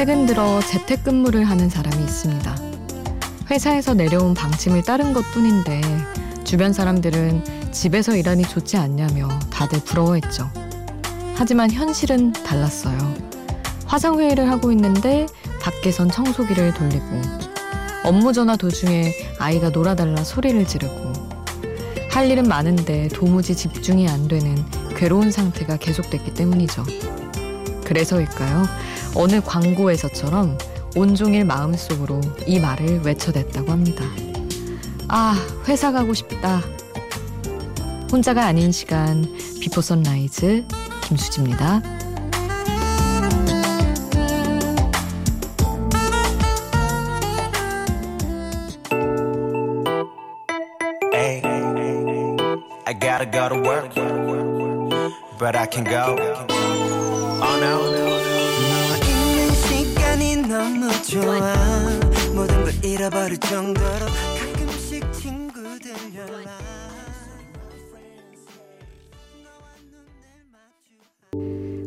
최근 들어 재택근무를 하는 사람이 있습니다. 회사에서 내려온 방침을 따른 것 뿐인데 주변 사람들은 집에서 일하니 좋지 않냐며 다들 부러워했죠. 하지만 현실은 달랐어요. 화상회의를 하고 있는데 밖에선 청소기를 돌리고 업무 전화 도중에 아이가 놀아달라 소리를 지르고 할 일은 많은데 도무지 집중이 안 되는 괴로운 상태가 계속됐기 때문이죠. 그래서일까요? 어느 광고에서처럼 온종일 마음속으로 이 말을 외쳐댔다고 합니다. 아, 회사 가고 싶다. 혼자가 아닌 시간 Before Sunrise 김수지입니다.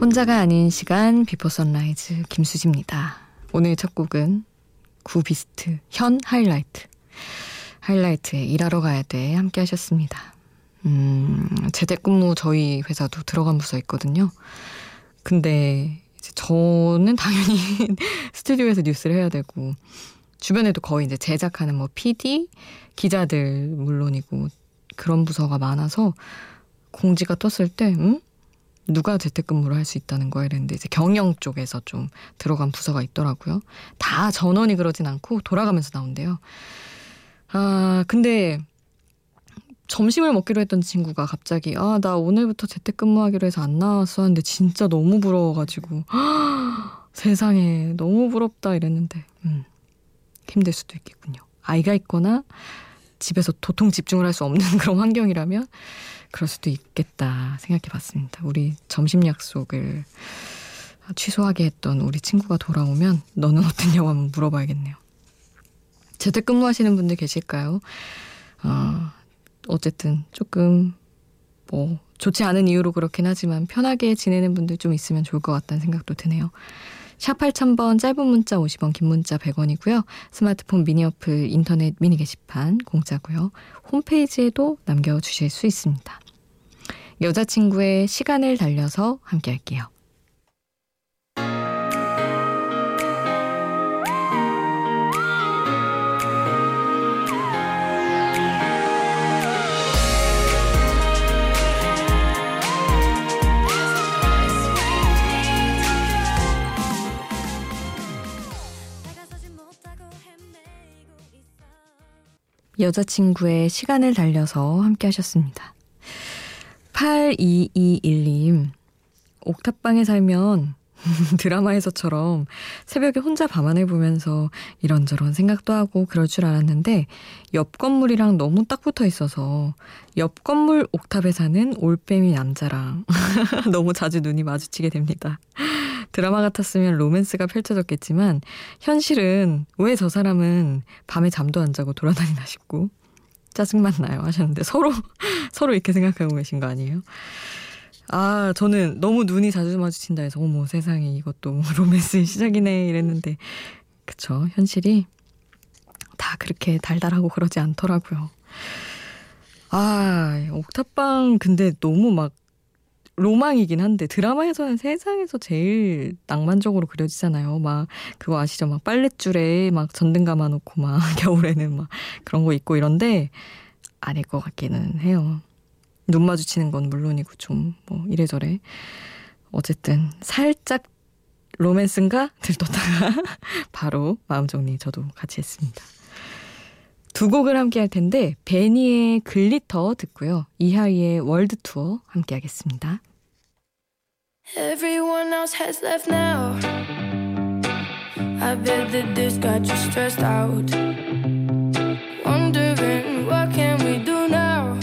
혼자가 아닌 시간 Before Sunrise 김수지입니다. 오늘 첫 곡은 구 Beast 현 하이라이트. 하이라이트의 일하러 가야 돼 함께 하셨습니다. 음, 재택근무 저희 회사도 들어간 부서 있거든요. 근데 이제 저는 당연히 스튜디오에서 뉴스를 해야 되고 주변에도 거의 이제 제작하는 뭐 PD, 기자들 물론이고 그런 부서가 많아서 공지가 떴을 때 음? 누가 재택근무를 할 수 있다는 거야 이랬는데 이제 경영 쪽에서 좀 들어간 부서가 있더라고요. 다 전원이 그러진 않고 돌아가면서 나온대요. 아 근데 점심을 먹기로 했던 친구가 갑자기 아 나 오늘부터 재택근무하기로 해서 안 나왔어 하는데 진짜 너무 부러워가지고 세상에 너무 부럽다 이랬는데 음, 힘들 수도 있겠군요. 아이가 있거나 집에서 도통 집중을 할 수 없는 그런 환경이라면 그럴 수도 있겠다 생각해 봤습니다. 우리 점심 약속을 취소하게 했던 우리 친구가 돌아오면 너는 어땠냐고 한번 물어봐야겠네요. 재택근무하시는 분들 계실까요? 어, 어쨌든 조금 뭐 좋지 않은 이유로 그렇긴 하지만 편하게 지내는 분들 좀 있으면 좋을 것 같다는 생각도 드네요. 샵 8000번 짧은 문자 50원 긴 문자 100원이고요. 스마트폰 미니 어플 인터넷 미니 게시판 공짜고요. 홈페이지에도 남겨주실 수 있습니다. 여자친구의 시간을 달려서 함께 할게요. 여자친구의 시간을 달려서 함께 하셨습니다. 8221님, 옥탑방에 살면 드라마에서처럼 새벽에 혼자 밤하늘 보면서 이런저런 생각도 하고 그럴 줄 알았는데 옆 건물이랑 너무 딱 붙어 있어서 옆 건물 옥탑에 사는 올빼미 남자랑 너무 자주 눈이 마주치게 됩니다. 드라마 같았으면 로맨스가 펼쳐졌겠지만 현실은 왜 저 사람은 밤에 잠도 안 자고 돌아다니나 싶고 짜증만 나요 하셨는데 서로 서로 이렇게 생각하고 계신 거 아니에요? 아 저는 너무 눈이 자주 마주친다 해서 어머 세상에 이것도 뭐 로맨스의 시작이네 이랬는데 그쵸 현실이 다 그렇게 달달하고 그러지 않더라고요. 아 옥탑방 근데 너무 막 로망이긴 한데 드라마에서는 세상에서 제일 낭만적으로 그려지잖아요. 막 그거 아시죠? 막 빨랫줄에 막 전등 감아놓고 막 겨울에는 막 그런 거 있고 이런데 아닐 것 같기는 해요. 눈 마주치는 건 물론이고 좀 뭐 이래저래 어쨌든 살짝 로맨스인가 들떴다가 바로 마음 정리 저도 같이 했습니다. 두 곡을 함께 할 텐데 Benee의 Glitter 듣고요. 이하이의 World Tour 함께 하겠습니다. Everyone else has left now. I bet that this got you stressed out. Wondering what can we do now?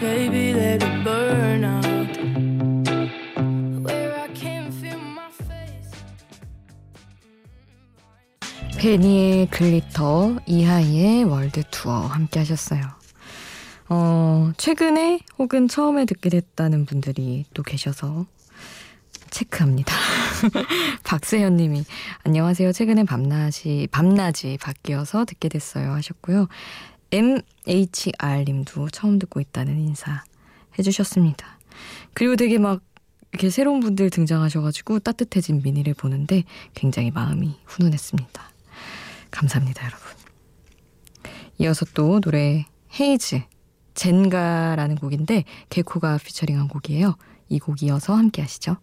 Baby, let it burn out. Where I can feel my face. 베니의 글리터, 이하이의 월드 투어 함께 하셨어요. 어, 최근에 혹은 처음에 듣게 됐다는 분들이 또 계셔서 체크합니다. 박세현 님이 안녕하세요. 최근에 밤낮이 밤낮이 바뀌어서 듣게 됐어요 하셨고요. MHR 님도 처음 듣고 있다는 인사 해 주셨습니다. 그리고 되게 막 이렇게 새로운 분들 등장하셔가지고 따뜻해진 미니를 보는데 굉장히 마음이 훈훈했습니다. 감사합니다, 여러분. 이어서 또 노래 헤이즈 젠가라는 곡인데 개코가 피처링한 곡이에요. 이 곡 이어서 함께 하시죠.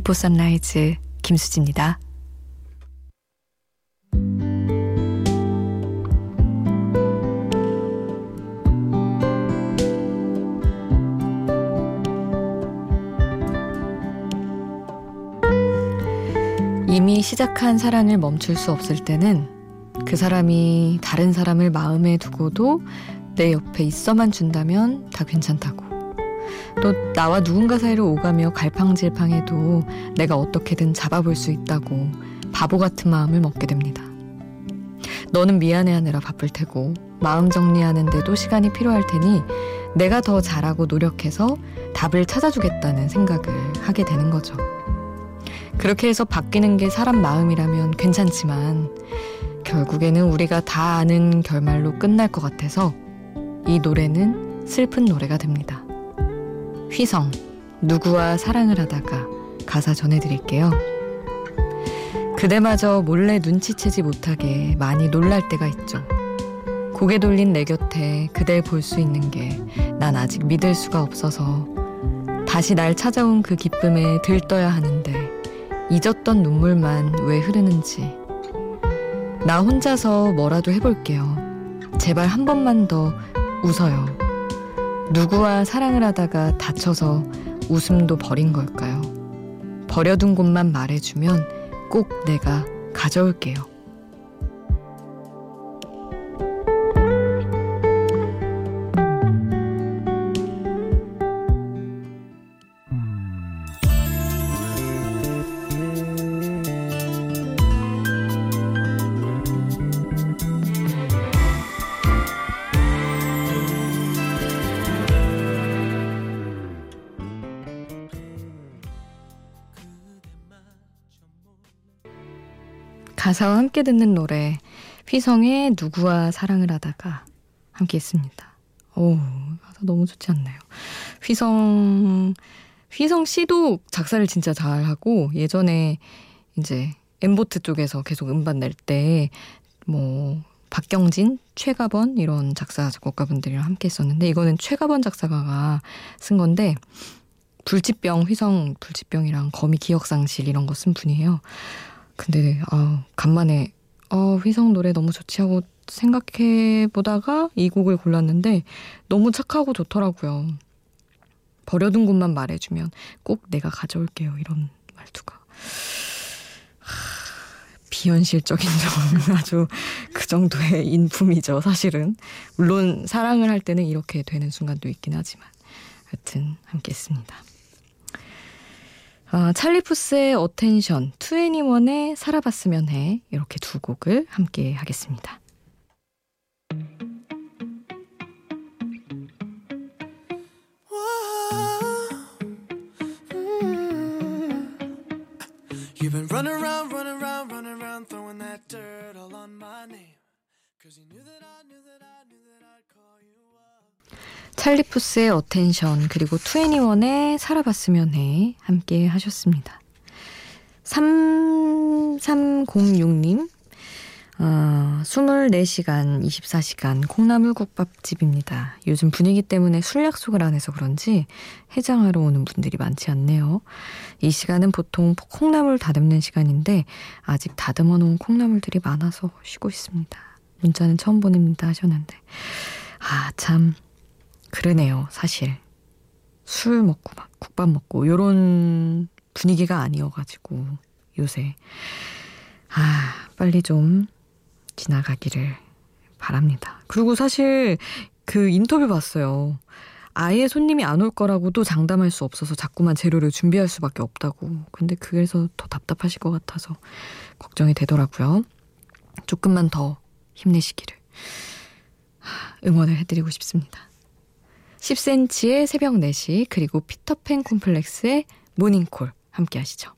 Before Sunrise 김수지입니다. 이미 시작한 사랑을 멈출 수 없을 때는 그 사람이 다른 사람을 마음에 두고도 내 옆에 있어만 준다면 다 괜찮다고. 또 나와 누군가 사이를 오가며 갈팡질팡해도 내가 어떻게든 잡아볼 수 있다고 바보 같은 마음을 먹게 됩니다. 너는 미안해하느라 바쁠 테고 마음 정리하는데도 시간이 필요할 테니 내가 더 잘하고 노력해서 답을 찾아주겠다는 생각을 하게 되는 거죠. 그렇게 해서 바뀌는 게 사람 마음이라면 괜찮지만 결국에는 우리가 다 아는 결말로 끝날 것 같아서 이 노래는 슬픈 노래가 됩니다. 휘성, 누구와 사랑을 하다가 가사 전해드릴게요. 그대마저 몰래 눈치채지 못하게 많이 놀랄 때가 있죠. 고개 돌린 내 곁에 그댈 볼 수 있는 게 난 아직 믿을 수가 없어서 다시 날 찾아온 그 기쁨에 들떠야 하는데 잊었던 눈물만 왜 흐르는지 나 혼자서 뭐라도 해볼게요. 제발 한 번만 더 웃어요. 누구와 사랑을 하다가 다쳐서 웃음도 버린 걸까요? 버려둔 곳만 말해주면 꼭 내가 가져올게요. 가사와 함께 듣는 노래 휘성의 누구와 사랑을 하다가 함께 했습니다. 오 가사 너무 좋지 않나요? 휘성 휘성 씨도 작사를 진짜 잘하고 예전에 이제 엠보트 쪽에서 계속 음반 낼 때 뭐 박경진, 최가번 이런 작사 작곡가분들이랑 함께 했었는데 이거는 최가번 작사가가 쓴 건데 불치병 휘성 불치병이랑 거미 기억 상실 이런 거 쓴 분이에요. 근데 아 간만에 어 휘성 노래 너무 좋지 하고 생각해 보다가 이 곡을 골랐는데 너무 착하고 좋더라고요. 버려둔 곳만 말해주면 꼭 내가 가져올게요. 이런 말투가. 비현실적인 점 아주 그 정도의 인품이죠, 사실은. 물론 사랑을 할 때는 이렇게 되는 순간도 있긴 하지만. 하여튼 함께 했습니다. 아, 찰리 푸스의 어텐션, 투애니원의 살아봤으면 해 이렇게 두 곡을 함께 하겠습니다. Charlie Puth의 Attention 그리고 투애니원의 살아봤으면 해 함께 하셨습니다. 3306님 어, 24시간, 24시간 콩나물국밥집입니다. 요즘 분위기 때문에 술 약속을 안 해서 그런지 해장하러 오는 분들이 많지 않네요. 이 시간은 보통 콩나물 다듬는 시간인데 아직 다듬어 놓은 콩나물들이 많아서 쉬고 있습니다. 문자는 처음 보냅니다 하셨는데. 아, 참, 그러네요, 사실. 술 먹고 막 국밥 먹고 요런 분위기가 아니어가지고 요새. 아, 빨리 좀 지나가기를 바랍니다. 그리고 사실 그 인터뷰 봤어요. 아예 손님이 안 올 거라고도 장담할 수 없어서 자꾸만 재료를 준비할 수밖에 없다고. 근데 그래서 더 답답하실 것 같아서 걱정이 되더라고요. 조금만 더 힘내시기를 응원을 해드리고 싶습니다. 10cm의 새벽 4시 그리고 피터팬 콤플렉스의 모닝콜 함께 하시죠.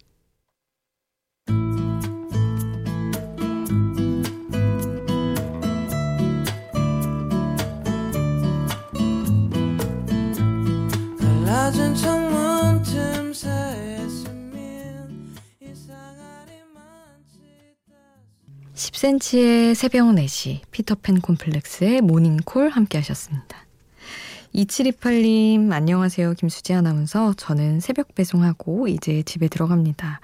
10cm의 새벽 4시, 피터팬 콤플렉스의 모닝콜 함께 하셨습니다. 2728님, 안녕하세요. 김수지 아나운서. 저는 새벽 배송하고 이제 집에 들어갑니다.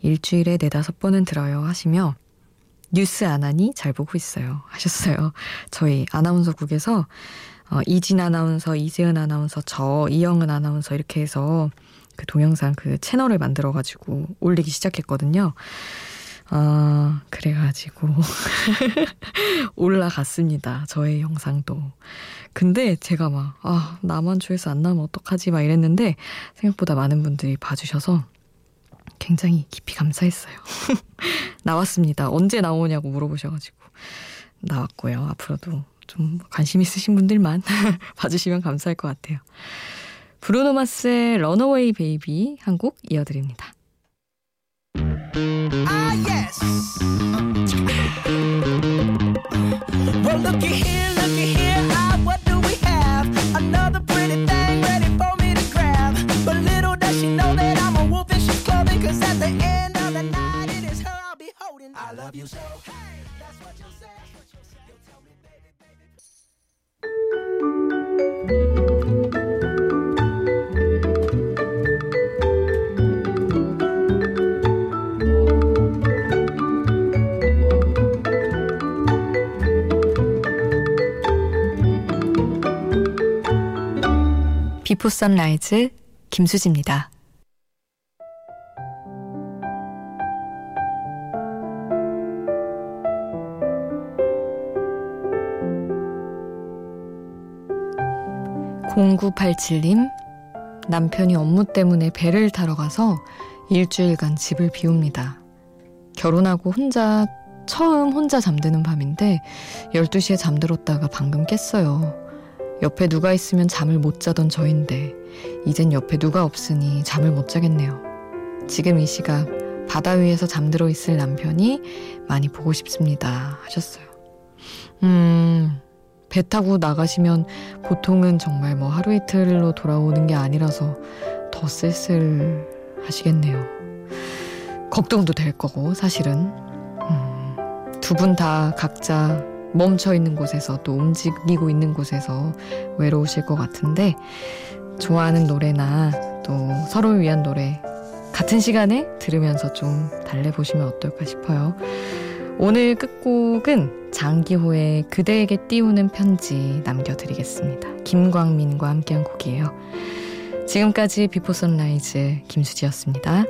일주일에 네다섯 번은 들어요. 하시며, 뉴스 안 하니 잘 보고 있어요. 하셨어요. 저희 아나운서국에서, 어, 이진 아나운서, 이재은 아나운서, 저, 이영은 아나운서 이렇게 해서 그 동영상 그 채널을 만들어가지고 올리기 시작했거든요. 아, 그래가지고 올라갔습니다. 저의 영상도. 근데 제가 막, 아, 나만 조회수 안 나면 어떡하지? 막 이랬는데 생각보다 많은 분들이 봐주셔서 굉장히 깊이 감사했어요. 나왔습니다. 언제 나오냐고 물어보셔가지고 나왔고요. 앞으로도 좀 관심 있으신 분들만 봐주시면 감사할 것 같아요. Bruno Mars의 Runaway Baby 한 곡 이어드립니다. Ah, yes. Before Sunrise 김수지입니다. (0987님) 남편이 업무 때문에 배를 타러 가서 일주일간 집을 비웁니다. 결혼하고 혼자 처음 혼자 잠드는 밤인데 12시에 잠들었다가 방금 깼어요. 옆에 누가 있으면 잠을 못 자던 저인데 이젠 옆에 누가 없으니 잠을 못 자겠네요. 지금 이 시각 바다 위에서 잠들어 있을 남편이 많이 보고 싶습니다. 하셨어요. 음, 배 타고 나가시면 보통은 정말 뭐 하루 이틀로 돌아오는 게 아니라서 더 쓸쓸 하시겠네요. 걱정도 될 거고, 사실은. 음, 두분 다 각자 멈춰 있는 곳에서 또 움직이고 있는 곳에서 외로우실 것 같은데 좋아하는 노래나 또 서로를 위한 노래 같은 시간에 들으면서 좀 달래보시면 어떨까 싶어요. 오늘 끝곡은 장기호의 그대에게 띄우는 편지 남겨드리겠습니다. 김광민과 함께한 곡이에요. 지금까지 Before Sunrise 김수지였습니다.